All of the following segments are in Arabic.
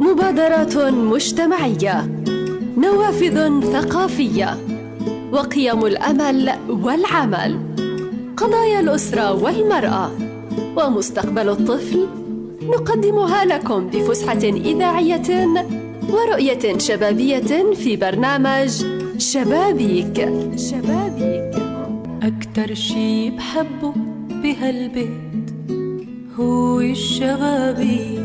مبادرات مجتمعية نوافذ ثقافية وقيم الأمل والعمل قضايا الأسرة والمرأة ومستقبل الطفل. نقدمها لكم بفسحة إذاعية ورؤية شبابية في برنامج شبابيك. شبابيك. أكتر شي بحبه بهالبيت هو الشبابيك.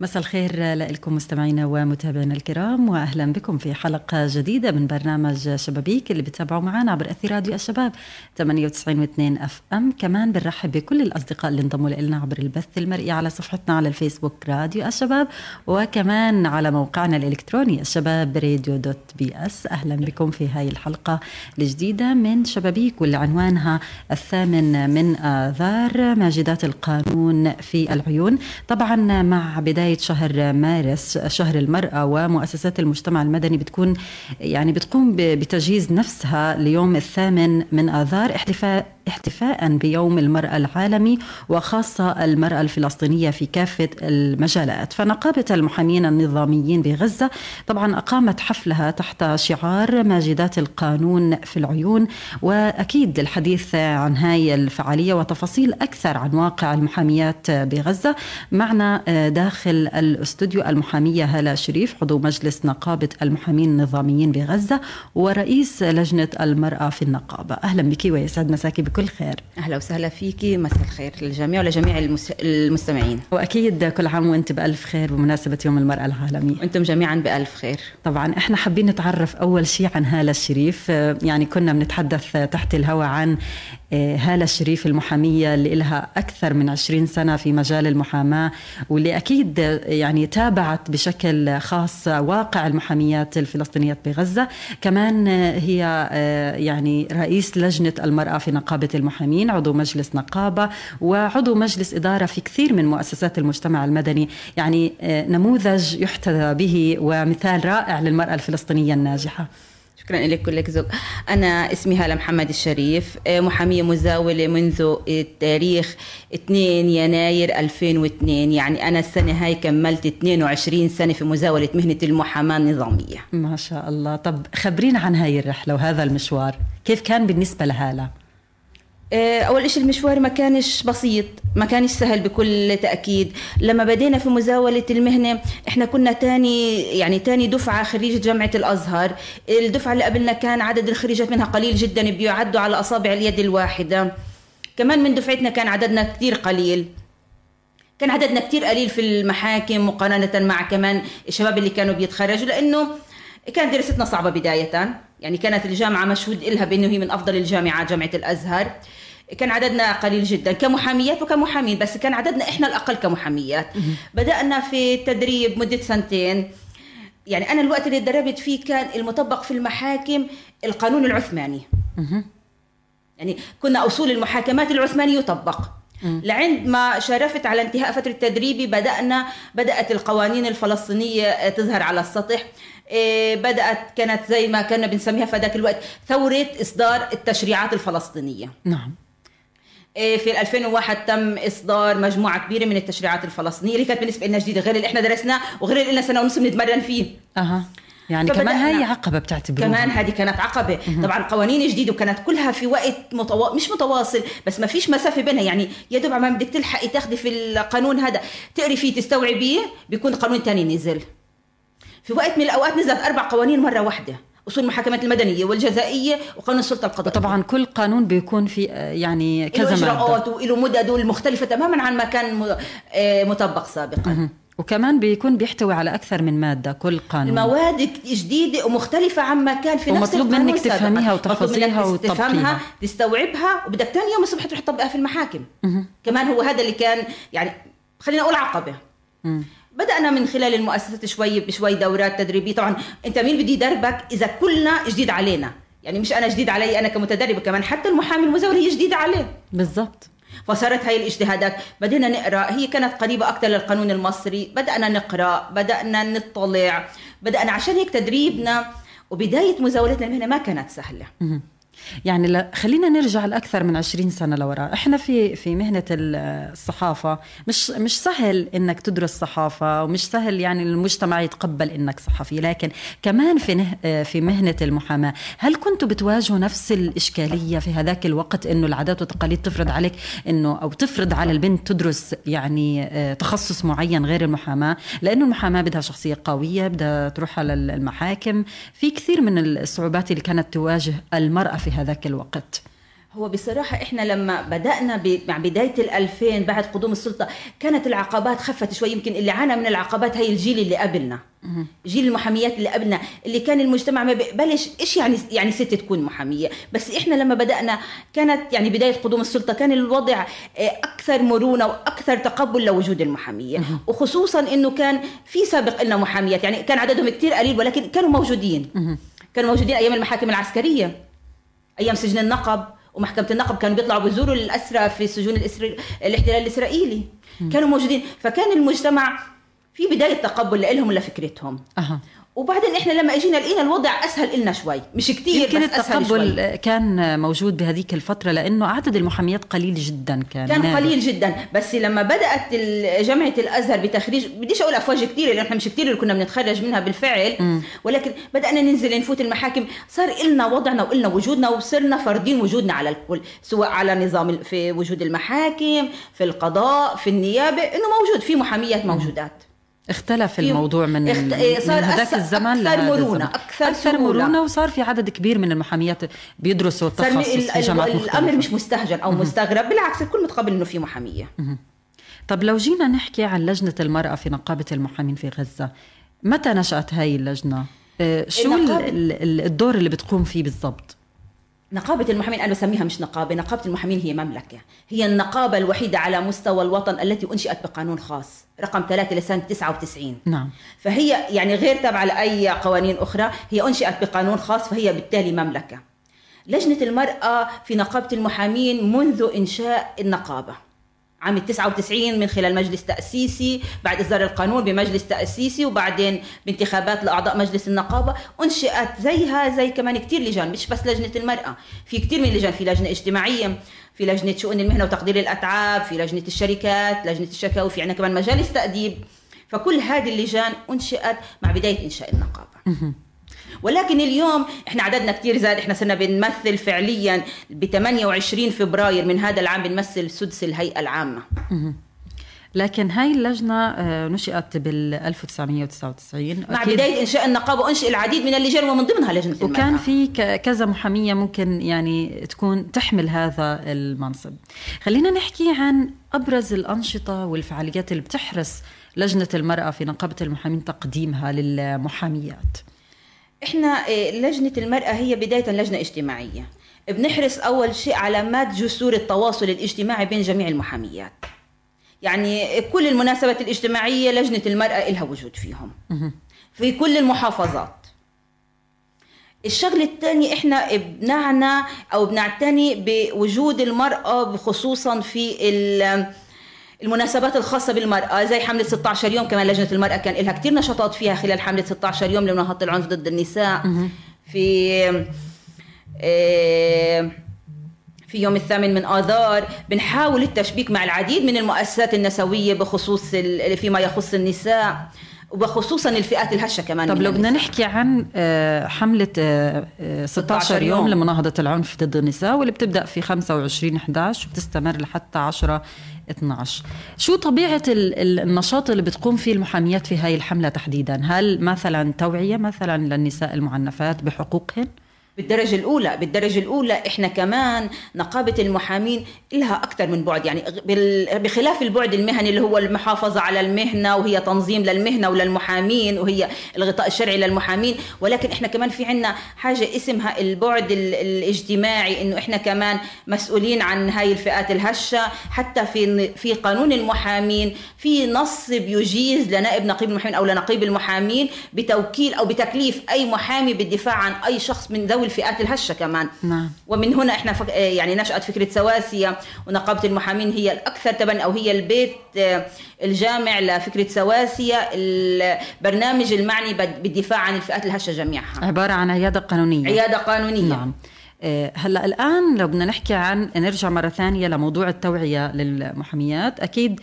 مساء الخير لكم مستمعينا ومتابعينا الكرام واهلا بكم في حلقة جديدة من برنامج شبابيك اللي بتابعوا معنا عبر أثير راديو الشباب 98 و2 FM. كمان بنرحب بكل الأصدقاء اللي انضموا لنا عبر البث المرئي على صفحتنا على الفيسبوك راديو الشباب وكمان على موقعنا الإلكتروني الشباب راديو dot PS أهلا بكم في هاي الحلقة الجديدة من شبابيك واللي عنوانها الثامن من آذار ماجدات القانون في العيون. طبعا مع بداية بداية شهر مارس شهر المرأة ومؤسسات المجتمع المدني بتكون يعني بتقوم بتجهيز نفسها ليوم الثامن من آذار احتفاء احتفاء بيوم المرأة العالمي وخاصة المرأة الفلسطينية في كافة المجالات. فنقابة المحامين النظاميين بغزة طبعا أقامت حفلها تحت شعار ماجدات القانون في العيون وأكيد الحديث عن هاي الفعالية وتفاصيل أكثر عن واقع المحاميات بغزة. معنا داخل الاستوديو المحامية هالة شريف عضو مجلس نقابة المحامين النظاميين بغزة ورئيس لجنة المرأة في النقابة. أهلا بك ويسعد مساكي بكل بكل خير. أهلا وسهلا فيكي مساء الخير للجميع ولجميع المس... المستمعين. وأكيد كل عام وانت بألف خير بمناسبة يوم المرأة العالمي وأنتم جميعا بألف خير. طبعا إحنا حابين نتعرف أول شيء عن هالة الشريف. يعني كنا بنتحدث تحت الهواء عن آه، هالة الشريف المحامية اللي لها أكثر من 20 سنة في مجال المحاماة واللي أكيد يعني تابعت بشكل خاص واقع المحاميات الفلسطينيات بغزة. كمان هي آه، يعني رئيس لجنة المرأة في نقابة المحامين عضو مجلس نقابة وعضو مجلس إدارة في كثير من مؤسسات المجتمع المدني. يعني آه، نموذج يحتذى به ومثال رائع للمرأة الفلسطينية الناجحة. شكرا لك كلك ذوق. أنا اسمي هالة محمد الشريف آه، محامية مزاولة منذ التاريخ 2 يناير 2002 يعني أنا السنة هاي كملت 22 سنة في مزاولة مهنة المحاماة النظامية. ما شاء الله. طب خبرينا عن هاي الرحلة وهذا المشوار. كيف كان بالنسبة لهالة؟ آه، أول شيء المشوار ما كانش بسيط ما كانش سهل بكل تأكيد. لما بدينا في مزاولة المهنة إحنا كنا تاني يعني تاني دفعة خريجه جامعة الأزهر. الدفعة اللي قبلنا كان عدد الخريجات منها قليل جدا بيعدوا على أصابع اليد الواحدة. كمان من دفعتنا كان عددنا كثير قليل. كان عددنا كثير قليل في المحاكم مقارنة مع كمان الشباب اللي كانوا بيتخرجوا لأنه كانت دراستنا صعبة بداية. يعني كانت الجامعة مشهود لها بأنه هي من أفضل الجامعات جامعة الأزهر. كان عددنا قليل جدا كمحاميات وكمحامين بس كان عددنا إحنا الأقل كمحاميات. بدأنا في التدريب مدة سنتين. يعني أنا الوقت اللي تدربت فيه كان المطبق في المحاكم القانون العثماني. يعني كنا أصول المحاكمات العثمانيه يطبق. لعند ما شرفت على انتهاء فترة تدريبي بدأنا بدأت القوانين الفلسطينية تظهر على السطح. إيه، بدأت كانت زي ما كنا بنسميها في ذاك الوقت ثورة إصدار التشريعات الفلسطينية. نعم. إيه، في 2001 تم إصدار مجموعة كبيرة من التشريعات الفلسطينية اللي كانت بالنسبة لنا جديدة غير اللي إحنا درسناه وغير اللي لنا سنة ونص بنتمرن فيه. أها. يعني كمان هاي عقبة بتعتبروها. كمان هذه كانت عقبة. طبعا قوانين جديدة وكانت كلها في وقت متوا... مش متواصل بس ما فيش مسافة بينها. يعني يا دوب ما بدك تلحقي تاخذي في القانون هذا تقري فيه تستوعبيه بيكون قانون ثاني نزل. في وقت من الأوقات نزلت أربع قوانين مرة واحدة أصول المحاكمات المدنية والجزائية وقانون السلطة القضائية. طبعا كل قانون بيكون في يعني كذا إجراءات وله مدد مختلفة تماما عن ما كان آه، مطبق سابقا. وكمان بيكون بيحتوي على أكثر من مادة كل قانون. المواد جديدة ومختلفة عما كان في نفس ومطلوب منك تفهميها وتحفظيها وتفهمها تستوعبها وبدك ثاني يوم الصبح تروح تطبقها في المحاكم. كمان هو هذا اللي كان يعني خلينا أقول عقبة. بدأنا من خلال المؤسسات شوي بشوي دورات تدريبية. طبعا أنت مين بدي يدربك إذا كلنا جديد علينا؟ يعني مش أنا جديد علي أنا كمتدربة كمان. حتى المحامي المزور هي جديدة عليه. بالضبط. فصارت هاي الاجتهادات. بدينا نقرأ. هي كانت قريبة أكثر للقانون المصري. بدأنا نقرأ. بدأنا نطلع. بدأنا عشان هيك تدريبنا وبداية مزاولتنا المهنه ما كانت سهلة. يعني. خلينا نرجع لأكثر من 20 سنة لوراء إحنا في في مهنة الصحافة. مش مش سهل إنك تدرس صحافة ومش سهل يعني المجتمع يتقبل إنك صحفي. لكن كمان في نه... في مهنة المحاماة هل كنتوا بتواجهوا نفس الإشكالية في هذاك الوقت إنه العادات والتقاليد تفرض عليك إنه أو تفرض على البنت تدرس يعني آه، تخصص معين غير المحاماة؟ لأنه المحاماة بدها شخصية قوية بدها تروح على المحاكم. في كثير من الصعوبات اللي كانت تواجه المرأة في هذاك الوقت. هو بصراحة إحنا لما بدأنا مع بداية الألفين بعد قدوم السلطة كانت العقبات خفت شوي. يمكن اللي عانى من العقبات هي الجيل اللي قبلنا. جيل المحاميات اللي قبلنا اللي كان المجتمع ما بيقبلش إيش يعني يعني ست تكون محامية؟ بس إحنا لما بدأنا كانت يعني بداية قدوم السلطة كان الوضع آه، أكثر مرونة وأكثر تقبل لوجود المحامية. وخصوصا إنه كان في سابق لنا محاميات يعني كان عددهم كثير قليل ولكن كانوا موجودين. كانوا موجودين أيام المحاكم العسكرية. أيام سجن النقب ومحكمة النقب كانوا بيطلعوا بيزوروا الأسرى في سجون الإسر... الاحتلال الإسرائيلي. كانوا موجودين. فكان المجتمع في بداية تقبل لهم لفكرتهم أه. وبعدين إحنا لما إجينا لقينا الوضع أسهل لنا شوي مش كثير يمكن التقبل كان موجود بهذيك الفترة لأنه عدد المحاميات قليل جدا كان كان نادر. قليل جدا بس لما بدأت جامعة الأزهر بتخريج بديش أقول أفواج كثيره لأنه إحنا مش كثير اللي كنا بنتخرج منها بالفعل م. ولكن بدأنا ننزل نفوت المحاكم صار لنا وضعنا وقلنا وجودنا وصرنا فارضين وجودنا على الكل سواء على نظام في وجود المحاكم في القضاء في النيابة إنه موجود في محاميات موجودات اختلف الموضوع من, اخت... إيه، صار من هذاك الزمن أكثر مرونة أكثر, أكثر مرونة. وصار في عدد كبير من المحاميات بيدرسوا التخصص في جامعات مختلفه الأمر مش مستهجن أو مستغرب بالعكس الكل متقبل إنه في محامية. طب لو جينا نحكي عن لجنة المرأة في نقابة المحامين في غزة متى نشأت هاي اللجنة؟ آه، شو الدور اللي بتقوم فيه بالضبط؟ نقابة المحامين أنا بسميها مش نقابة نقابة المحامين هي مملكة. هي النقابة الوحيدة على مستوى الوطن التي أنشئت بقانون خاص رقم ثلاثة لسنة 99 نعم. فهي يعني غير تابعة لأي قوانين أخرى هي أنشئت بقانون خاص فهي بالتالي مملكة. لجنة المرأة في نقابة المحامين منذ إنشاء النقابة. عام 99 من خلال مجلس تأسيسي بعد إصدار القانون بمجلس تأسيسي وبعدين بانتخابات لأعضاء مجلس النقابة أنشئت زيها زي كمان كتير لجان مش بس لجنة المرأة في كتير من اللجان في لجنة اجتماعية في لجنة شؤون المهنة وتقدير الأتعاب في لجنة الشركات لجنة الشكاوي في عندنا كمان مجالس تأديب. فكل هذه اللجان أنشئت مع بداية إنشاء النقابة. ولكن اليوم إحنا عددنا كثير زاد. إحنا صرنا بنمثل فعليا ب 28 فبراير من هذا العام بنمثل سدس الهيئة العامة. لكن هاي اللجنة آه، نشئت بال 1999 مع بداية إنشاء النقابة أنشئ العديد من اللجان ومن ضمنها لجنة وكان في كذا محامية ممكن يعني تكون تحمل هذا المنصب. خلينا نحكي عن أبرز الأنشطة والفعاليات اللي بتحرص لجنة المرأة في نقابة المحامين تقديمها للمحاميات. إحنا آه، لجنة المرأة هي بداية لجنة اجتماعية. بنحرص أول شيء على مد جسور التواصل الاجتماعي بين جميع المحاميات. يعني كل المناسبات الاجتماعية لجنة المرأة لها وجود فيهم. في كل المحافظات. الشغلة الثانية إحنا بنعنى أو بنعتني بوجود المرأة خصوصا في المناسبات الخاصة بالمرأة زي حملة 16 يوم كمان لجنة المرأة كان لها كثير نشاطات فيها خلال حملة 16 يوم لمناهضة العنف ضد النساء. في آه، في يوم الثامن من آذار بنحاول التشبيك مع العديد من المؤسسات النسوية بخصوص فيما يخص النساء. وخصوصا الفئات الهشة كمان طب لو بدنا نحكي عن آه، حملة 16 آه، يوم, يوم. لمناهضة العنف ضد النساء واللي بتبدأ في 25 11 وبتستمر لحتى 10 12 شو طبيعة النشاط اللي بتقوم فيه المحاميات في هاي الحملة تحديدا؟ هل مثلا توعية مثلا للنساء المعنفات بحقوقهن؟ بالدرجة الأولى بالدرجة الأولى إحنا كمان نقابة المحامين لها أكثر من بعد يعني بخلاف البعد المهني اللي هو المحافظة على المهنة وهي تنظيم للمهنة وللمحامين وهي الغطاء الشرعي للمحامين ولكن إحنا كمان في عنا حاجة اسمها البعد الاجتماعي إنه إحنا كمان مسؤولين عن هاي الفئات الهشة حتى في في قانون المحامين في نص بيجيز لنائب نقيب المحامين أو لنقيب المحامين بتوكيل أو بتكليف أي محامي بالدفاع عن أي شخص من ذوي الفئات الهشة كمان. نعم. ومن هنا إحنا فك... يعني نشأت فكرة سواسية ونقابة المحامين هي الأكثر تبني أو هي البيت آه، الجامع لفكرة سواسية. البرنامج المعني بالدفاع عن الفئات الهشة جميعها عبارة عن عيادة قانونية. عيادة قانونية. نعم. آه، هلا الآن لو بدنا نحكي عن نرجع مرة ثانية لموضوع التوعية للمحاميات. أكيد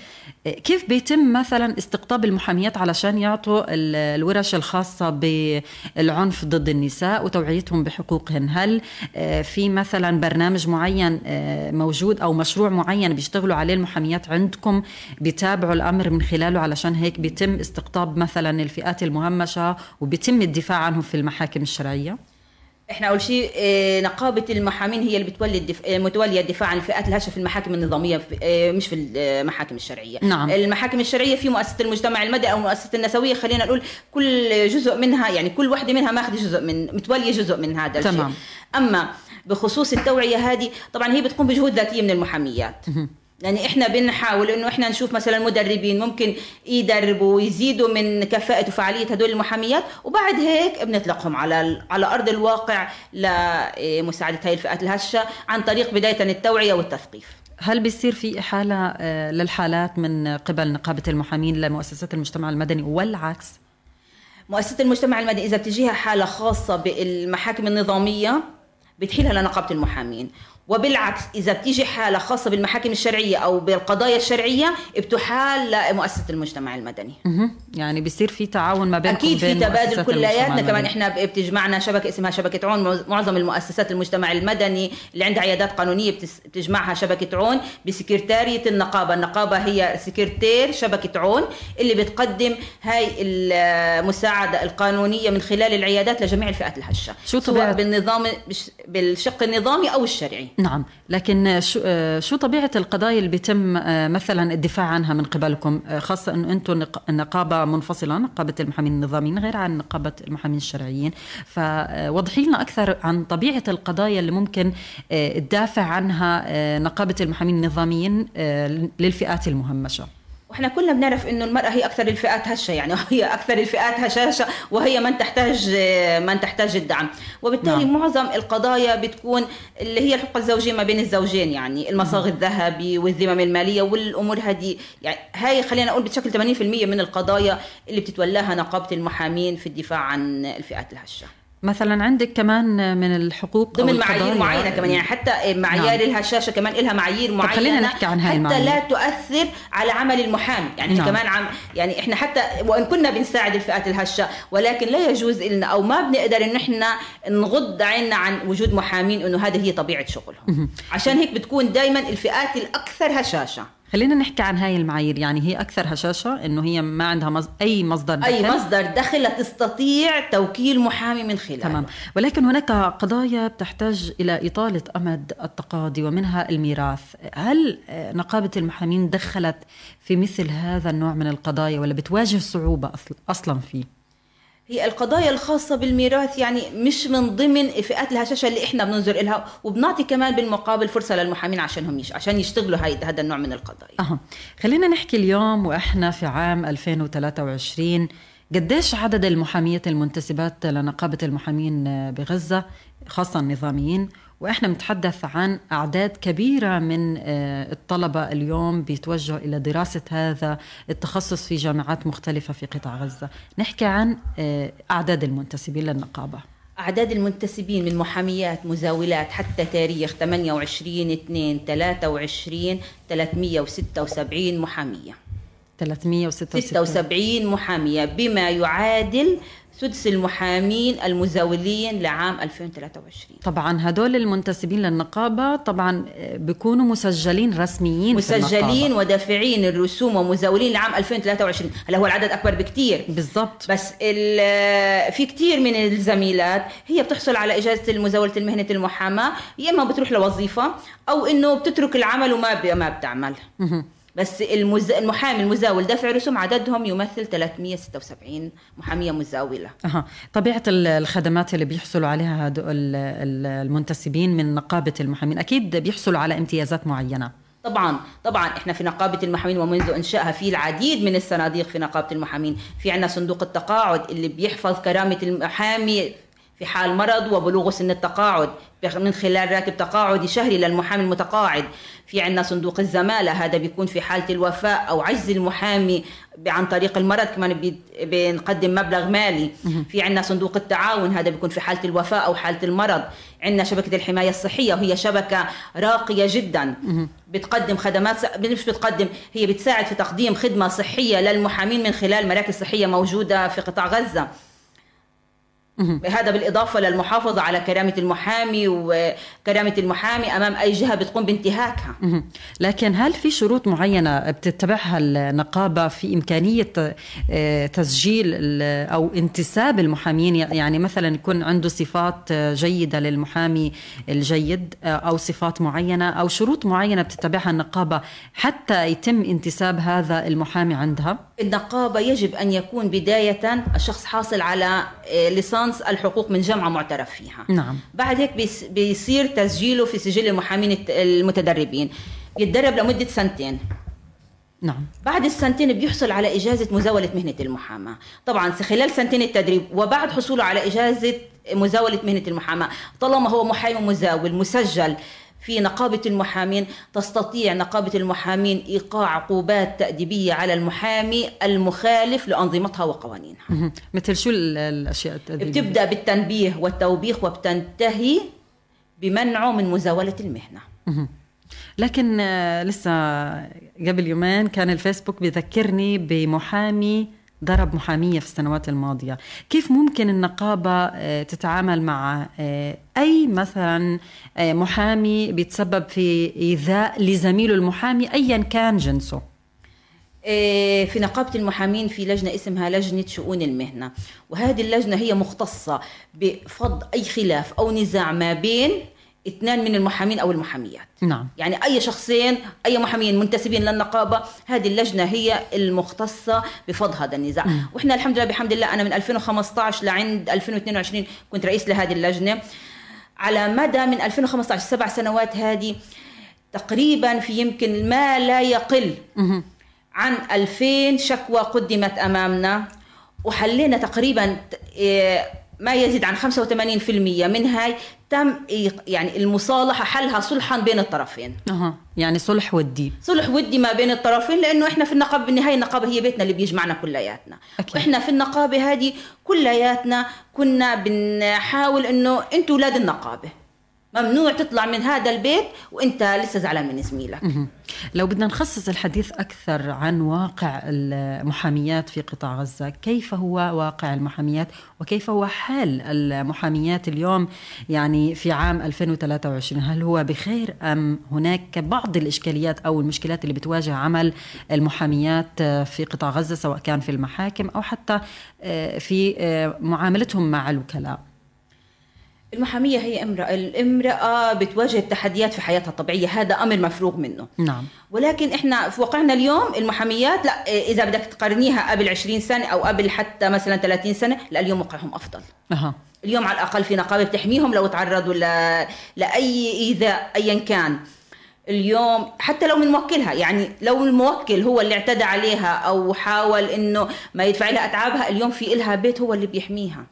آه، كيف بيتم مثلا استقطاب المحاميات علشان يعطوا الورش الخاصة بالعنف ضد النساء وتوعيتهم بحقوقهن؟ هل آه، في مثلا برنامج معين موجود أو مشروع معين بيشتغلوا عليه المحاميات عندكم بيتابعوا الأمر من خلاله علشان هيك بيتم استقطاب مثلا الفئات المهمشة وبيتم الدفاع عنهم في المحاكم الشرعية؟ إحنا أول شيء آه، نقابة المحامين هي اللي بتولي الدف... آه، متولية الدفاع عن الفئات الهشه في المحاكم النظامية آه، مش في المحاكم الشرعية نعم. المحاكم الشرعية في مؤسسة المجتمع المدني أو مؤسسة النسوية خلينا نقول كل جزء منها يعني كل وحدة منها ماخذة جزء من متولية جزء من هذا الشيء تمام. أما بخصوص التوعية هذه طبعا هي بتقوم بجهود ذاتية من المحاميات يعني إحنا بنحاول إنه إحنا نشوف مثلا مدربين ممكن يدربوا ويزيدوا من كفاءة وفعالية هدول المحاميات وبعد هيك بنطلقهم على على أرض الواقع لمساعده هاي الفئات الهشة عن طريق بداية التوعية والتثقيف هل بيصير في إحالة آه، للحالات من قبل نقابة المحامين لمؤسسات المجتمع المدني والعكس؟ مؤسسة المجتمع المدني إذا بتجيها حالة خاصة بالمحاكم النظامية بتحيلها لنقابة المحامين وبالعكس إذا بتيجي حالة خاصة بالمحاكم الشرعية أو بالقضايا الشرعية بتحال لمؤسسة المجتمع المدني. يعني بيصير في تعاون ما بينكم أكيد في تبادل كلياتنا كمان. إحنا بتجمعنا شبكة اسمها شبكة عون. معظم المؤسسات المجتمع المدني اللي عندها عيادات قانونية بتجمعها شبكة عون بسكرتارية النقابة. النقابة هي سكرتير شبكة عون اللي بتقدم هاي المساعدة القانونية من خلال العيادات لجميع الفئات الهشة شو سواء بالنظام بالشق النظامي أو الشرعي. نعم. لكن شو شو طبيعة القضايا اللي بيتم آه، مثلا الدفاع عنها من قبلكم؟ آه، خاصة إنه أنتم نقابة منفصلة نقابة المحامين النظاميين غير عن نقابة المحامين الشرعيين. فوضحي لنا أكثر عن طبيعة القضايا اللي ممكن آه، تدافع عنها نقابة المحامين النظاميين للفئات المهمشة. وإحنا كلنا بنعرف إنه المرأة هي أكثر الفئات هشة يعني هي أكثر الفئات هشاشة وهي من تحتاج من تحتاج الدعم. وبالتالي نعم. معظم القضايا بتكون اللي هي الحقوق الزوجية ما بين الزوجين يعني المصاغ الذهبي والذمم المالية والأمور هذه. يعني هاي خلينا نقول بتشكل 80% من القضايا اللي بتتولاها نقابة المحامين في الدفاع عن الفئات الهشة. مثلا عندك كمان من الحقوق ضمن معايير معينة كمان يعني حتى معيار نعم. الهشاشه كمان لها معايير معينه خلينا نحكي عن هاي حتى لا تؤثر على عمل المحامي. يعني نعم. كمان عم يعني إحنا حتى وإن كنا بنساعد الفئات الهشة ولكن لا يجوز لنا أو ما بنقدر انه إحنا نغض عيننا عن وجود محامين إنه هذه هي طبيعة شغلهم. عشان هيك بتكون دائما الفئات الأكثر هشاشة. خلينا نحكي عن هاي المعايير. يعني هي أكثر هشاشة إنه هي ما عندها مز... أي مصدر دخل. أي مصدر دخل تستطيع توكيل محامي من خلاله. تمام. ولكن هناك قضايا بتحتاج إلى إطالة أمد التقاضي ومنها الميراث. هل نقابة المحامين دخلت في مثل هذا النوع من القضايا ولا بتواجه صعوبة أصلا فيه؟ هي القضايا الخاصة بالميراث يعني مش من ضمن فئات الهشاشة اللي إحنا بننظر لها وبنعطي كمان بالمقابل فرصة للمحامين عشانهم يش عشان يشتغلوا هاي هذا النوع من القضايا. أه. خلينا نحكي اليوم وإحنا في عام 2023 قديش عدد المحاميات المنتسبات لنقابة المحامين بغزة خاصة النظاميين وإحنا بنتحدث عن أعداد كبيرة من آه، الطلبة اليوم بيتوجهوا إلى دراسة هذا التخصص في جامعات مختلفة في قطاع غزة. نحكي عن آه، أعداد المنتسبين للنقابة. أعداد المنتسبين من محاميات مزاولات حتى تاريخ 28 2 23 376 محامية. 376 محامية بما يعادل سدس المحامين المزاولين لعام 2023 طبعا هدول المنتسبين للنقابة طبعا بيكونوا مسجلين رسميين مسجلين ودافعين الرسوم ومزاولين لعام 2023 هلا هو العدد أكبر بكثير بالضبط. بس في كثير من الزميلات هي بتحصل على إجازة المزاولة المهنة المحاماة يا إما بتروح لوظيفة أو إنه بتترك العمل وما ما بتعمل. بس المز... المحامي المزاول دفع رسوم عددهم يمثل 376 محامية مزاولة. أها، طبيعة الخدمات اللي بيحصلوا عليها هدول المنتسبين من نقابة المحامين أكيد بيحصلوا على امتيازات معينة. طبعا طبعا إحنا في نقابة المحامين ومنذ إنشائها في العديد من الصناديق في نقابة المحامين، في عندنا صندوق التقاعد اللي بيحفظ كرامة المحامي في حال مرض وبلوغ سن التقاعد من خلال راتب تقاعدي شهري للمحامي المتقاعد. في عندنا صندوق الزمالة هذا بيكون في حالة الوفاة أو عجز المحامي عن طريق المرض كمان بنقدم مبلغ مالي. في عندنا صندوق التعاون هذا بيكون في حالة الوفاة أو حالة المرض. عندنا شبكة الحماية الصحية وهي شبكة راقية جدا. بتقدم خدمات مش بتقدم هي بتساعد في تقديم خدمة صحية للمحامين من خلال مراكز صحية موجودة في قطاع غزة. هذا بالإضافة للمحافظة على كرامة المحامي وكرامة المحامي أمام أي جهة بتقوم بانتهاكها. لكن هل في شروط معينة بتتبعها النقابة في إمكانية آه، تسجيل أو انتساب المحامين؟ يعني مثلا يكون عنده صفات جيدة للمحامي الجيد آه، أو صفات معينة أو شروط معينة بتتبعها النقابة حتى يتم انتساب هذا المحامي عندها؟ النقابة يجب أن يكون بداية الشخص حاصل على آه، لسان ليسانس الحقوق من جامعه معترف فيها. نعم. بعد هيك بيصير تسجيله في سجل المحامين المتدربين. يتدرب لمدة سنتين. نعم. بعد السنتين بيحصل على إجازة مزاولة مهنة المحاماة. طبعا خلال سنتين التدريب وبعد حصوله على إجازة مزاولة مهنة المحاماة طالما هو محامي مزاول مسجل في نقابة المحامين تستطيع نقابة المحامين إيقاع عقوبات تأديبية على المحامي المخالف لأنظمتها وقوانينها. مثل شو الأشياء التأديبية؟ بتبدأ بالتنبيه والتوبيخ وبتنتهي بمنعه من مزاولة المهنة. لكن آه، لسه قبل يومين كان الفيسبوك بذكرني بمحامي ضرب محامية في السنوات الماضية. كيف ممكن النقابة آه، تتعامل مع آه، أي مثلا آه، محامي بيتسبب في إيذاء لزميله المحامي أيا كان جنسه؟ في نقابة المحامين في لجنة اسمها لجنة شؤون المهنة. وهذه اللجنة هي مختصة بفض أي خلاف أو نزاع ما بين اثنان من المحامين أو المحاميات. نعم. يعني أي شخصين أي محامين منتسبين للنقابة هذه اللجنة هي المختصة بفض هذا النزاع. م. وإحنا الحمد لله بحمد الله أنا من 2015 لعند 2022 كنت رئيس لهذه اللجنة. على مدى من 2015 سبع سنوات هذه تقريبا في يمكن ما لا يقل م. عن 2000 شكوى قدمت أمامنا. وحلينا تقريبا إيه، ما يزيد عن 85% منها تم يعني المصالحة حلها صلحا بين الطرفين. أها يعني صلح ودي. صلح ودي ما بين الطرفين لأنه إحنا في النقابة بالنهاية النقابة هي بيتنا اللي بيجمعنا كلياتنا. أكيد. وإحنا في النقابة هذه كلياتنا كنا بنحاول إنه أنتوا أولاد النقابة. ممنوع تطلع من هذا البيت وانت لسه زعلان من زميلك. لو بدنا نخصص الحديث أكثر عن واقع المحاميات في قطاع غزة كيف هو واقع المحاميات وكيف هو حال المحاميات اليوم يعني في عام 2023 هل هو بخير أم هناك بعض الإشكاليات أو المشكلات اللي بتواجه عمل المحاميات في قطاع غزة سواء كان في المحاكم أو حتى آه، في آه، معاملتهم مع الوكلاء؟ المحامية هي امرأة. الامرأة بتواجه تحديات في حياتها الطبيعية. هذا أمر مفروغ منه. نعم. ولكن إحنا في واقعنا اليوم المحاميات لا إذا بدك تقارنيها قبل 20 سنة أو قبل حتى مثلا 30 سنة لا اليوم موقعهم أفضل. أها. اليوم على الأقل في نقابة بتحميهم لو تعرضوا ل... لأي إيذاء أيا كان. اليوم حتى لو من موكلها يعني لو الموكل هو اللي اعتدى عليها أو حاول إنه ما يدفع لها أتعابها اليوم في إلها بيت هو اللي بيحميها.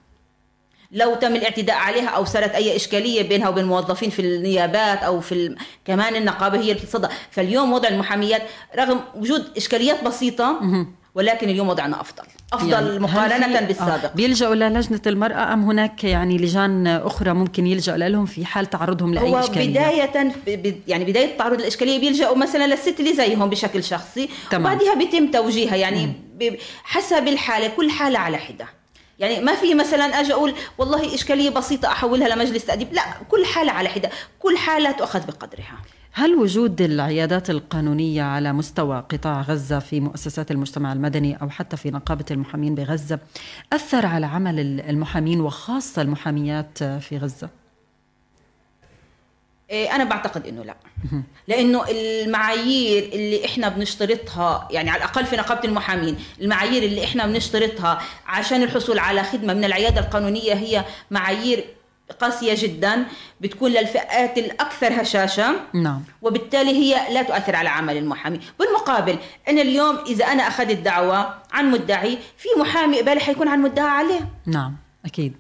لو تم الاعتداء عليها أو صارت أي إشكالية بينها وبين الموظفين في النيابات أو في ال... كمان النقابة هي اللي بتتصدى. فاليوم وضع المحاميات رغم وجود إشكاليات بسيطة ولكن اليوم وضعنا أفضل. أفضل يعني مقارنة بالسابق. آه بيلجأوا للجنه المرأة أم هناك يعني لجان أخرى ممكن يلجأوا لهم في حال تعرضهم لأي هو إشكالية؟ بداية يعني بداية تعرض الإشكالية بيلجأوا مثلا للست اللي زيهم بشكل شخصي تمام. وبعدها بيتم توجيهها. يعني حسب الحالة كل حالة على حدة. يعني ما في مثلا أجي أقول والله إشكالية بسيطة أحولها لمجلس تأديب. لا كل حالة على حدة. كل حالة تؤخذ بقدرها. هل وجود العيادات القانونية على مستوى قطاع غزة في مؤسسات المجتمع المدني أو حتى في نقابة المحامين بغزة أثر على عمل المحامين وخاصة المحاميات في غزة؟ إيه، أنا بعتقد إنه لا. لأنه المعايير اللي إحنا بنشترطها يعني على الأقل في نقابة المحامين المعايير اللي إحنا بنشترطها عشان الحصول على خدمة من العيادة القانونية هي معايير قاسية جدا بتكون للفئات الأكثر هشاشة. نعم. وبالتالي هي لا تؤثر على عمل المحامي بالمقابل أنا اليوم إذا أنا أخذت دعوة عن مدعي في محامي قبالي حيكون عن مدعى عليه. نعم أكيد.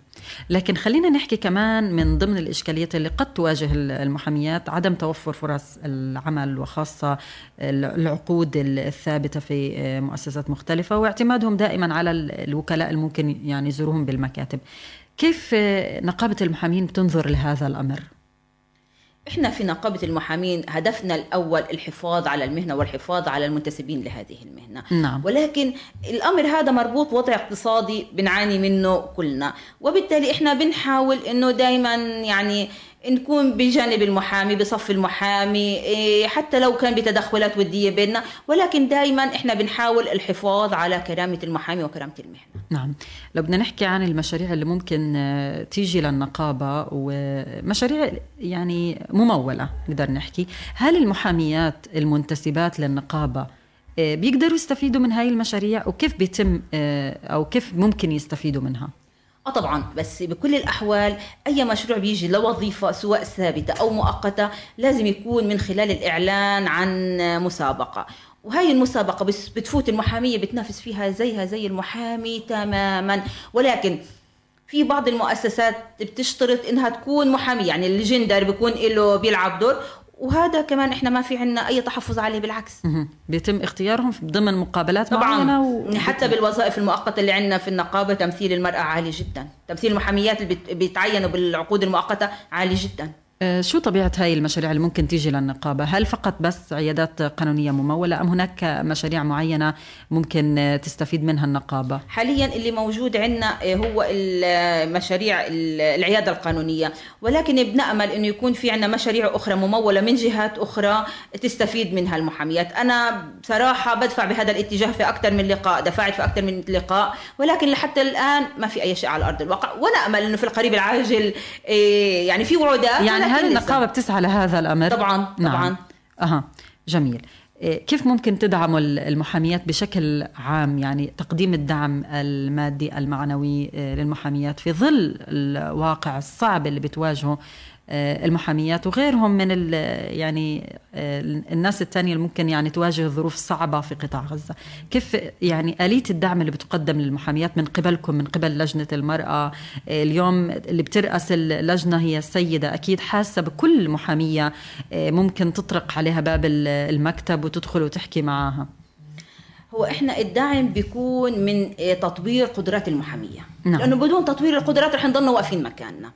لكن خلينا نحكي كمان من ضمن الإشكاليات اللي قد تواجه المحاميات عدم توفر فرص العمل وخاصة العقود الثابتة في مؤسسات مختلفة واعتمادهم دائما على الوكلاء الممكن يعني يزوروهم بالمكاتب كيف نقابة المحامين بتنظر لهذا الأمر؟ إحنا في نقابة المحامين هدفنا الأول الحفاظ على المهنة والحفاظ على المنتسبين لهذه المهنة نعم. ولكن الأمر هذا مربوط وضع اقتصادي بنعاني منه كلنا وبالتالي إحنا بنحاول إنه دائما يعني نكون بجانب المحامي بصف المحامي إيه، حتى لو كان بتدخلات ودية بيننا ولكن دائما إحنا بنحاول الحفاظ على كرامة المحامي وكرامة المهنة. نعم. لو بدنا نحكي عن المشاريع اللي ممكن آه، تيجي للنقابة ومشاريع يعني ممولة نقدر نحكي هل المحاميات المنتسبات للنقابة آه، بيقدروا يستفيدوا من هاي المشاريع؟ وكيف بيتم آه، أو كيف ممكن يستفيدوا منها؟ آه طبعا بس بكل الأحوال أي مشروع بيجي لوظيفه سواء ثابتة أو مؤقتة لازم يكون من خلال الإعلان عن مسابقة. وهي المسابقة بس بتفوت المحامية بتنافس فيها زيها زي المحامي تماما. ولكن في بعض المؤسسات بتشترط إنها تكون محامي يعني الجندر بيكون له بيلعب دور. وهذا كمان إحنا ما في عندنا أي تحفظ عليه بالعكس. بيتم اختيارهم ضمن مقابلات طبعا. معينة و... حتى بالوظائف المؤقتة اللي عندنا في النقابة تمثيل المرأة عالي جدا. تمثيل المحاميات اللي بيتعينوا بالعقود المؤقتة عالي جدا. شو طبيعة هاي المشاريع اللي ممكن تيجي للنقابة؟ هل فقط بس عيادات قانونية ممولة أم هناك مشاريع معينة ممكن تستفيد منها النقابة؟ حاليا اللي موجود عندنا هو المشاريع العيادة القانونية ولكن بنأمل أنه يكون في عندنا مشاريع أخرى ممولة من جهات أخرى تستفيد منها المحاميات أنا بصراحة بدفع بهذا الاتجاه في أكثر من لقاء دفعت في أكثر من لقاء ولكن لحتى الآن ما في أي شيء على أرض الواقع ونأمل أنه في القريب العاجل يعني في وعودات يعني هل النقابة بتسعى لهذا الأمر؟ طبعا طبعا. نعم. أها. جميل. إيه، كيف ممكن تدعموا المحاميات بشكل عام؟ يعني تقديم الدعم المادي المعنوي إيه، للمحاميات في ظل الواقع الصعب اللي بتواجهه المحاميات وغيرهم من يعني آه، الناس الثانية اللي ممكن يعني تواجه ظروف صعبه في قطاع غزة. كيف يعني آلية الدعم اللي بتقدم للمحاميات من قبلكم من قبل لجنة المرأة؟ آه، اليوم اللي بترأس اللجنة هي السيدة أكيد حاسة بكل محامية ممكن تطرق عليها باب المكتب وتدخل وتحكي معاها. هو إحنا الدعم بيكون من تطوير قدرات المحامية. نعم. لأنه بدون تطوير القدرات رح نضلنا واقفين مكاننا.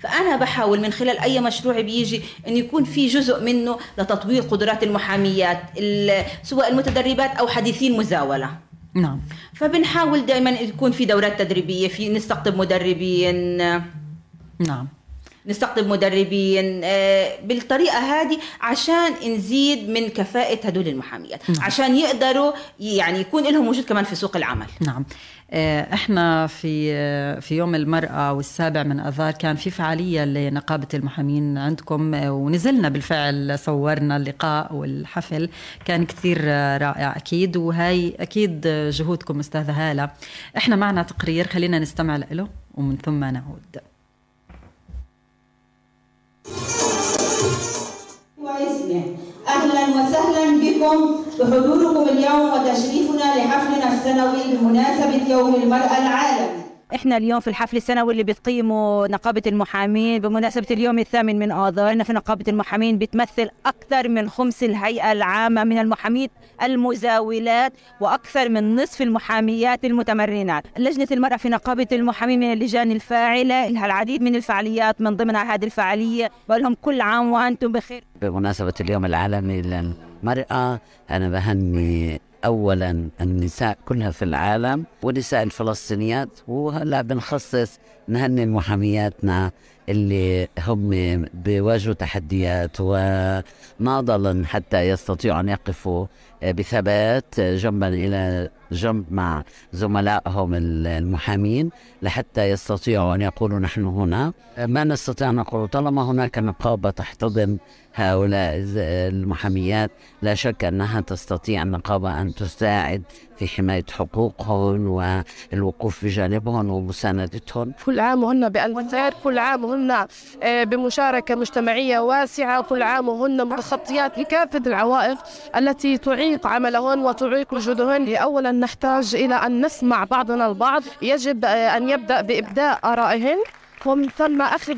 فأنا بحاول من خلال أي مشروع بيجي انه يكون في جزء منه لتطوير قدرات المحاميات سواء المتدربات أو حديثي المزاوله نعم. فبنحاول دائما يكون في دورات تدريبية في نستقطب مدربين. نعم. نستقطب مدربين آه، بالطريقة هذه عشان نزيد من كفاءة هدول المحاميات نعم. عشان يقدروا يعني يكون لهم وجود كمان في سوق العمل. نعم. آه، إحنا في آه، في يوم المرأة والسابع من آذار كان في فعالية لنقابة المحامين عندكم ونزلنا بالفعل صورنا اللقاء والحفل. كان كثير رائع أكيد وهي أكيد جهودكم أستاذة هالة. إحنا معنا تقرير خلينا نستمع له ومن ثم نعود. أهلا وسهلا بكم. بحضوركم اليوم وتشريفنا لحفلنا السنوي بمناسبة يوم المرأة العالمي. إحنا اليوم في الحفل السنوي اللي بتقيمه نقابة المحامين بمناسبة اليوم الثامن من آذار إحنا في نقابة المحامين بتمثل أكثر من خمس الهيئة العامة من المحامين المزاولات وأكثر من نصف المحاميات المتمرنات. لجنة المرأة في نقابة المحامين من اللجان الفاعلة لها العديد من الفعاليات من ضمنها هذه الفعالية. بقول لهم كل عام وأنتم بخير. بمناسبة اليوم العالمي للمرأة أنا بهني اولا النساء كلها في العالم والنساء الفلسطينيات وهلا بنخصص نهني محامياتنا اللي هم بيواجهوا تحديات وناضلا حتى يستطيعوا أن يقفوا بثبات جنبا إلى جنب مع زملائهم المحامين لحتى يستطيعوا أن يقولوا نحن هنا. ما نستطيع أن نقول طالما هناك نقابة تحتضن هؤلاء المحاميات لا شك أنها تستطيع النقابة أن تساعد في حماية حقوقهم والوقوف بجانبهم ومساندتهم. كل عام وهن بألف كل عام وهن آه، بمشاركة مجتمعية واسعة كل عام وهن متخطيات لكافة العوائق التي تعيق عملهن وتعيق وجودهن أولا نحتاج إلى أن نسمع بعضنا البعض. يجب آه، أن يبدأ بإبداء آرائهن ومن ثم أخذ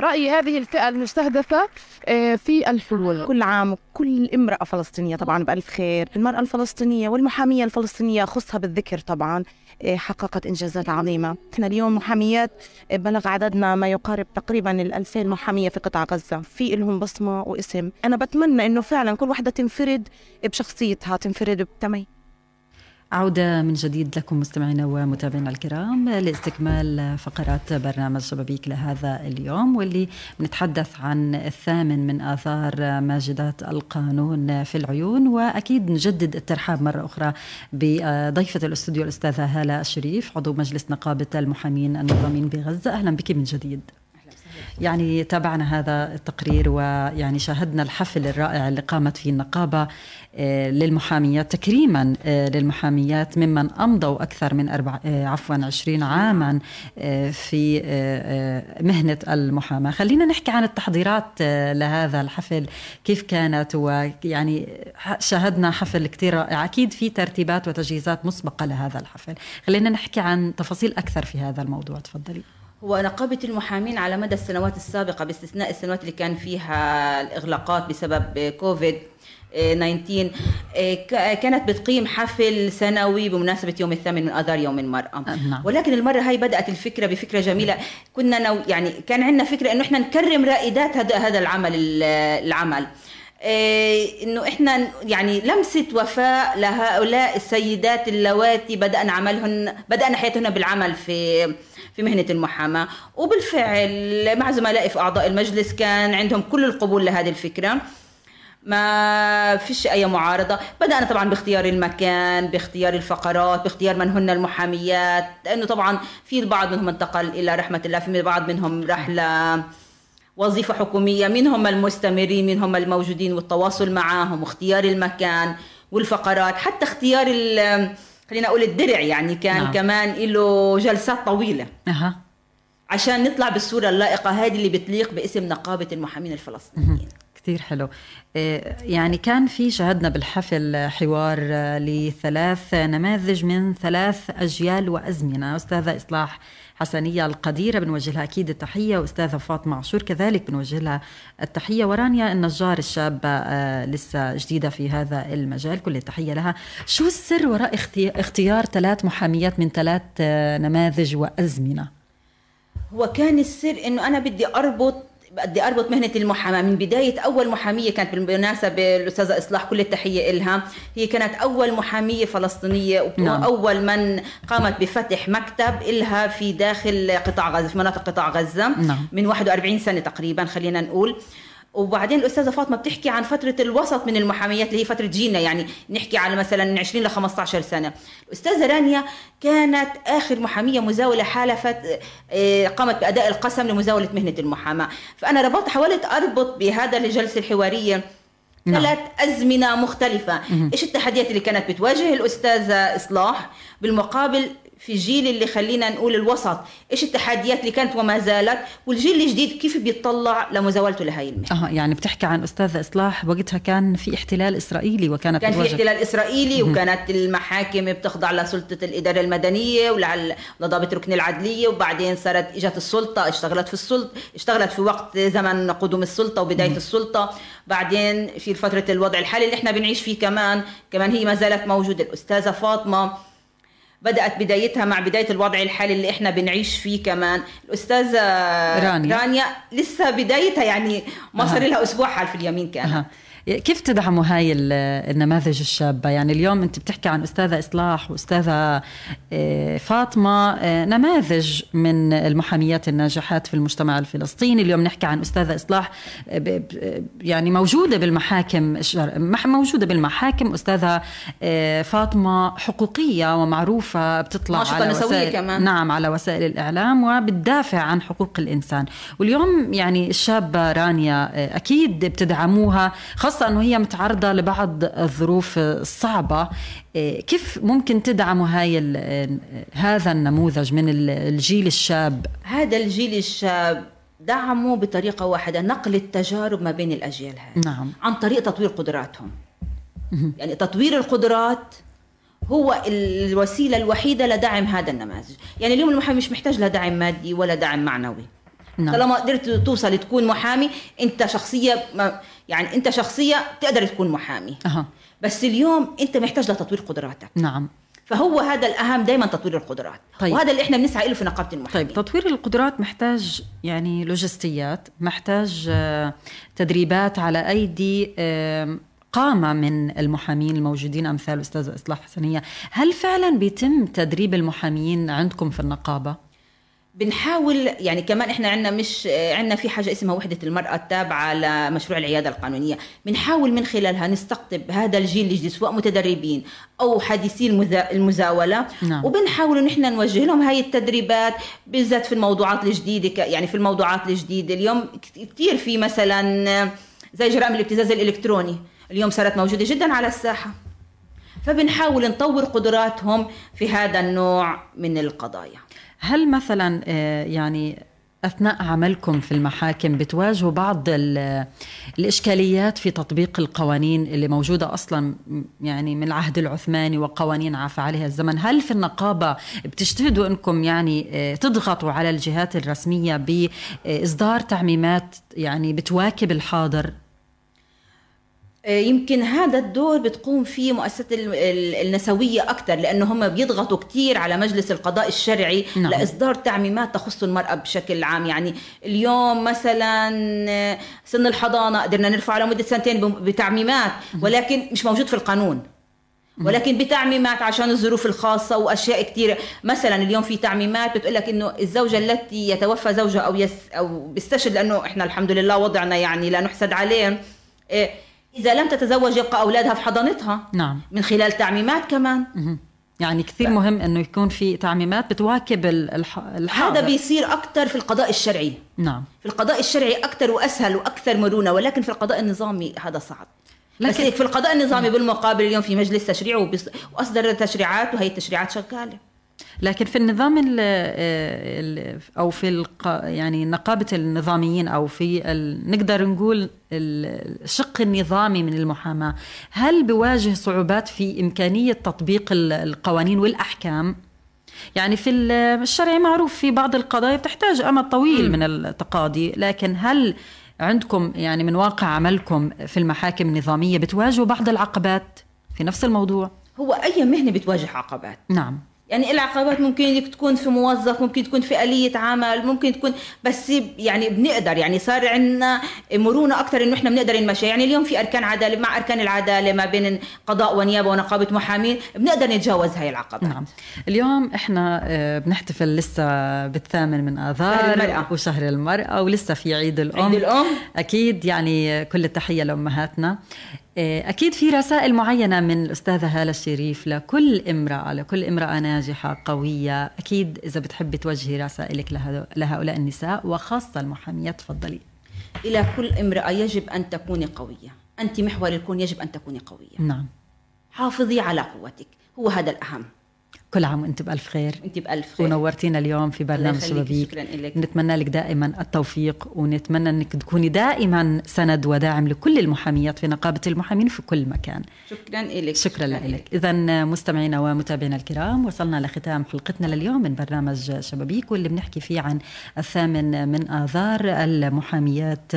رأي هذه الفئة المستهدفة آه، في الحلول. كل عام كل امرأة فلسطينية طبعا بألف خير. المرأة الفلسطينية والمحامية الفلسطينية خصها بالذكر طبعا إيه، حققت إنجازات عظيمة. إحنا اليوم محاميات بلغ عددنا ما يقارب تقريبا الألفين محامية في قطاع غزة. في لهم بصمة واسم. أنا بتمنى إنه فعلا كل وحدة تنفرد بشخصيتها تنفرد بتمي عودة من جديد لكم مستمعينا ومتابعينا الكرام لاستكمال فقرات برنامج شبابيك لهذا اليوم واللي بنتحدث عن الثامن من آثار ماجدات القانون في العيون وأكيد نجدد الترحاب مرة أخرى بضيفة الاستوديو الأستاذة هالة الشريف عضو مجلس نقابة المحامين النظاميين بغزة. أهلا بك من جديد. يعني تابعنا هذا التقرير ويعني شاهدنا الحفل الرائع اللي قامت فيه النقابة آه، للمحاميات تكريما آه، للمحاميات ممن أمضوا أكثر من أربع آه، عفوا عشرين عاما في مهنة المحاماة. خلينا نحكي عن التحضيرات لهذا الحفل كيف كانت؟ ويعني شاهدنا حفل كتير رائع. أكيد في ترتيبات وتجهيزات مسبقة لهذا الحفل. خلينا نحكي عن تفاصيل أكثر في هذا الموضوع. تفضلي. هو نقابة المحامين على مدى السنوات السابقة باستثناء السنوات اللي كان فيها الإغلاقات بسبب كوفيد 19 ك- كانت بتقيم حفل سنوي بمناسبة يوم الثامن من آذار يوم المرأة. نعم. ولكن المرة هاي بدأت الفكرة بفكرة جميلة. كنا نو يعني كان عندنا فكرة إنه إحنا نكرم رائدات هذا هذا العمل ال- العمل. إيه، إنه إحنا يعني لمسة وفاء لهؤلاء السيدات اللواتي بدأنا عملهن بدأنا حياتهن بالعمل في في مهنة المحاماة. وبالفعل مع زملائي في أعضاء المجلس كان عندهم كل القبول لهذه الفكرة. ما فيش أي معارضة. بدأنا طبعا باختيار المكان باختيار الفقرات باختيار من هن المحاميات. لأنه طبعا في البعض منهم انتقل إلى رحمة الله في بعض منهم رحلة وظيفة حكومية. مين هم المستمرين مين هم الموجودين والتواصل معهم واختيار المكان والفقرات. حتى اختيار خلينا أقول الدرع يعني كان نعم. كمان له جلسات طويلة. أها. عشان نطلع بالصورة اللائقة هذه اللي بتليق باسم نقابة المحامين الفلسطينيين. كثير حلو. إيه، يعني كان في شاهدنا بالحفل حوار آه، لثلاث نماذج من ثلاث أجيال وأزمنة. أستاذة إصلاح حسنية القديرة بنوجه لها أكيد التحية وأستاذة فاطمة عاشور كذلك بنوجه لها التحية. ورانيا النجار الشابة آه، لسه جديدة في هذا المجال كل التحية لها. شو السر وراء اختي- اختيار ثلاث محاميات من ثلاث آه، نماذج وأزمنة؟ هو كان السر إنه أنا بدي أربط بدي أربط مهنة المحاماة من بداية أول محامية كانت بالمناسبة الاستاذه إصلاح كل التحية لها هي كانت أول محامية فلسطينية نعم. وأول من قامت بفتح مكتب لها في داخل قطاع غزة في مناطق قطاع غزة نعم. من 41 سنة تقريبا خلينا نقول وبعدين الأستاذة فاطمة بتحكي عن فترة الوسط من المحاميات اللي هي فترة جيلنا يعني نحكي على مثلا من 20 ل 15 سنة. الاستاذه رانيا كانت آخر محامية مزاولة حالفت آه، قامت بأداء القسم لمزاولة مهنة المحاماة. فأنا ربطت حاولت أربط بهذا الجلسة الحوارية نعم. ثلاث أزمنة مختلفة. إيش التحديات اللي كانت بتواجه الأستاذة إصلاح؟ بالمقابل في الجيل اللي خلينا نقول الوسط. إيش التحديات اللي كانت وما زالت؟ والجيل الجديد كيف بيطلع لمزاولته لهي المهنة؟ آه يعني بتحكي عن أستاذة إصلاح وقتها كان في احتلال إسرائيلي وكانت كان في احتلال إسرائيلي وكانت المحاكم بتخضع لسلطة الإدارة المدنية ولعل- لضابط ركن العدلية وبعدين صارت إجت السلطة اشتغلت في السلطة اشتغلت في وقت زمن قدوم السلطة وبداية السلطة. بعدين في فترة الوضع الحالي اللي إحنا بنعيش فيه كمان كمان هي ما زالت موجودة. الأستاذة فاطمة بدأت بدايتها مع بداية الوضع الحالي اللي إحنا بنعيش فيه كمان الأستاذة رانيا. رانيا لسه بدايتها يعني ما صار. لها أسبوع حال في اليمين كان أها. كيف تدعموا هاي ال- النماذج الشابة؟ يعني اليوم أنت بتحكي عن أستاذة إصلاح وأستاذة آه، فاطمة آه، نماذج من المحاميات الناجحات في المجتمع الفلسطيني. اليوم نحكي عن أستاذة إصلاح آه، يعني موجودة بالمحاكم موجودة بالمحاكم. أستاذة آه، فاطمة حقوقية ومعروفة بتطلع على وسائل كمان. نعم على وسائل الإعلام وبتدافع عن حقوق الإنسان. واليوم يعني الشابة رانيا أكيد بتدعموها خاصة أنه هي متعرضة لبعض الظروف الصعبة آه، كيف ممكن تدعموا هاي آه، هذا النموذج من ال- الجيل الشاب؟ هذا الجيل الشاب دعموا بطريقة واحدة نقل التجارب ما بين الأجيال هذه. نعم. عن طريق تطوير قدراتهم. يعني تطوير القدرات هو الوسيلة الوحيدة لدعم هذا النماذج. يعني اليوم المحامي مش محتاج لا دعم مادي ولا دعم معنوي. نعم. طالما قدرت توصل تكون محامي انت شخصية ما يعني انت شخصية تقدر تكون محامي أها. بس اليوم انت محتاج لتطوير قدراتك نعم فهو هذا الأهم دائما تطوير القدرات طيب. وهذا اللي إحنا بنسعى له في نقابة المحامين طيب تطوير القدرات محتاج يعني لوجستيات محتاج آه، تدريبات على أيدي آم، قامة من المحامين الموجودين أمثال أستاذة إصلاح حسنية هل فعلا بيتم تدريب المحاميين عندكم في النقابة؟ بنحاول يعني كمان إحنا عندنا مش عندنا في حاجة اسمها وحدة المرأة التابعة لمشروع العيادة القانونية. بنحاول من خلالها نستقطب هذا الجيل الجديد سواء متدربين أو حديثي المزا- المزاولة. نعم. وبنحاول إن إحنا نوجه لهم هاي التدريبات بالذات في الموضوعات الجديدة يعني في الموضوعات الجديدة. اليوم كثير في مثلا زي جرائم الابتزاز الإلكتروني. اليوم صارت موجودة جدا على الساحة. فبنحاول نطور قدراتهم في هذا النوع من القضايا. هل مثلا آه، يعني أثناء عملكم في المحاكم بتواجهوا بعض ال- الإشكاليات في تطبيق القوانين اللي موجودة أصلا م- يعني من العهد العثماني وقوانين عفى عليها الزمن؟ هل في النقابة بتجتهدوا أنكم يعني آه، تضغطوا على الجهات الرسمية بإصدار تعميمات يعني بتواكب الحاضر؟ يمكن هذا الدور بتقوم فيه مؤسسة ال- ال- النسوية أكثر لأنه هم بيضغطوا كثير على مجلس القضاء الشرعي نعم. لإصدار تعميمات تخص المرأة بشكل عام. يعني اليوم مثلا سن الحضانة قدرنا نرفع لمدة سنتين بتعميمات ولكن مش موجود في القانون. ولكن بتعميمات عشان الظروف الخاصة وأشياء كثيرة مثلا اليوم في تعميمات بتقول لك إنه الزوجة التي يتوفى زوجها أو يس أو بيستشهد لأنه إحنا الحمد لله وضعنا يعني لا نحسد عليه إيه، إذا لم تتزوج يبقى أولادها في حضانتها. نعم. من خلال تعميمات كمان. مهم. يعني كثير مهم إنه يكون في تعميمات بتواكب ال- الح... الحاضر. هذا بيصير أكثر في القضاء الشرعي. نعم. في القضاء الشرعي أكثر وأسهل وأكثر مرونة ولكن في القضاء النظامي هذا صعب. لكن بس هيك في القضاء النظامي بالمقابل اليوم في مجلس تشريع وبيص... وأصدر تشريعات وهي التشريعات شغالة. لكن في النظام ال ال أو في الق يعني نقابة النظاميين أو في ال نقدر نقول ال- الشق النظامي من المحاماة هل بواجه صعوبات في إمكانية تطبيق ال- القوانين والأحكام؟ يعني في ال- الشرع معروف في بعض القضايا بتحتاج امد طويل من التقاضي لكن هل عندكم يعني من واقع عملكم في المحاكم النظامية بتواجهوا بعض العقبات في نفس الموضوع؟ هو أي مهنة بتواجه عقبات؟ نعم. يعني العقبات ممكن إنك تكون في موظف ممكن تكون في آلية عمل ممكن تكون بس يعني بنقدر يعني صار عندنا مرونة أكثر إنه إحنا بنقدر نمشي. يعني اليوم في أركان عدالة مع أركان العدالة ما بين قضاء ونيابة ونقابة محامين بنقدر نتجاوز هاي العقبات. نعم. اليوم إحنا آه، بنحتفل لسه بالثامن من شهر المرأة. وشهر المرأة ولسه في عيد الأم. عيد الأم. أكيد يعني كل التحية لأمهاتنا. آه، أكيد في رسائل معينة من الأستاذة هالة الشريف لكل امرأة لكل امرأة ناجحة قوية. أكيد إذا بتحبي توجهي رسائلك لهؤلاء النساء وخاصة المحاميات تفضلي. إلى كل امرأة يجب أن تكوني قوية. أنت محور الكون يجب أن تكوني قوية. نعم. حافظي على قوتك. هو هذا الأهم. كل عام وانت بألف خير. أنت بألف خير. ونورتينا اليوم في برنامج شبابيك شكراً إلك. نتمنى لك دائما التوفيق ونتمنى إنك تكوني دائما سند وداعم لكل المحاميات في نقابة المحامين في كل مكان. شكرا لك. شكرا لك. اذا مستمعينا ومتابعينا الكرام وصلنا لختام حلقتنا لليوم من برنامج شبابيك واللي بنحكي فيه عن الثامن من آذار المحاميات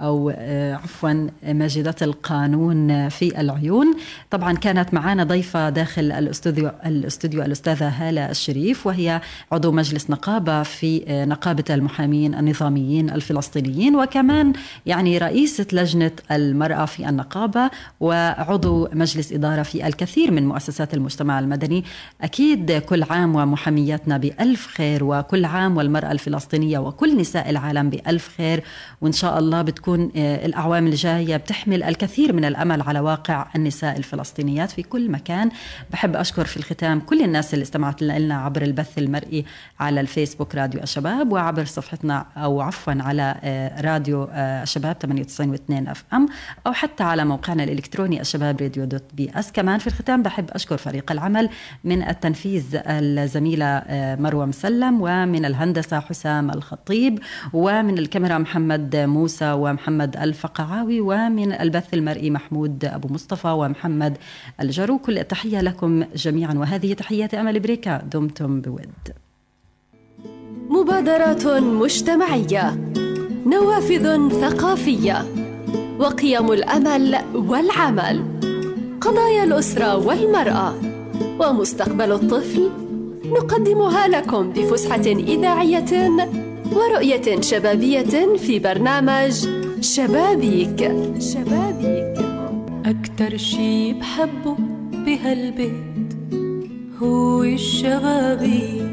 أو آه، عفوا ماجدات القانون في العيون. طبعا كانت معنا ضيفة داخل الأستوديو الأستوديو الأستاذة هالة الشريف وهي عضو مجلس نقابة في نقابة المحامين النظاميين الفلسطينيين وكمان يعني رئيسة لجنة المرأة في النقابة وعضو مجلس إدارة في الكثير من مؤسسات المجتمع المدني. أكيد كل عام ومحامياتنا بألف خير وكل عام والمرأة الفلسطينية وكل نساء العالم بألف خير. وإن شاء الله بتكون آه، الأعوام الجاية بتحمل الكثير من الأمل على واقع النساء الفلسطينيات في كل مكان. بحب أشكر في الختام كل الناس اللي استمعت لنا عبر البث المرئي على الفيسبوك راديو الشباب وعبر صفحتنا أو عفوا على آه، راديو آه، الشباب 98.2 FM أو حتى على موقعنا الإلكتروني الشباب راديو dot PS. كمان في الختام بحب أشكر فريق العمل من التنفيذ الزميلة مروة مسلم ومن الهندسة حسام الخطيب ومن الكاميرا محمد موسى ومحمد الفقعاوي ومن البث المرئي محمود أبو مصطفى ومحمد الجرو كل التحية لكم جميعا. وهذه تحيات أمل بريكا دمتم بود. مبادرات مجتمعية نوافذ ثقافية وقيم الأمل والعمل قضايا الأسرة والمرأة ومستقبل الطفل نقدمها لكم بفسحة إذاعية ورؤية شبابية في برنامج شبابيك. شبابيك. أكتر شي بحبه بهالبيت هو الشبابيك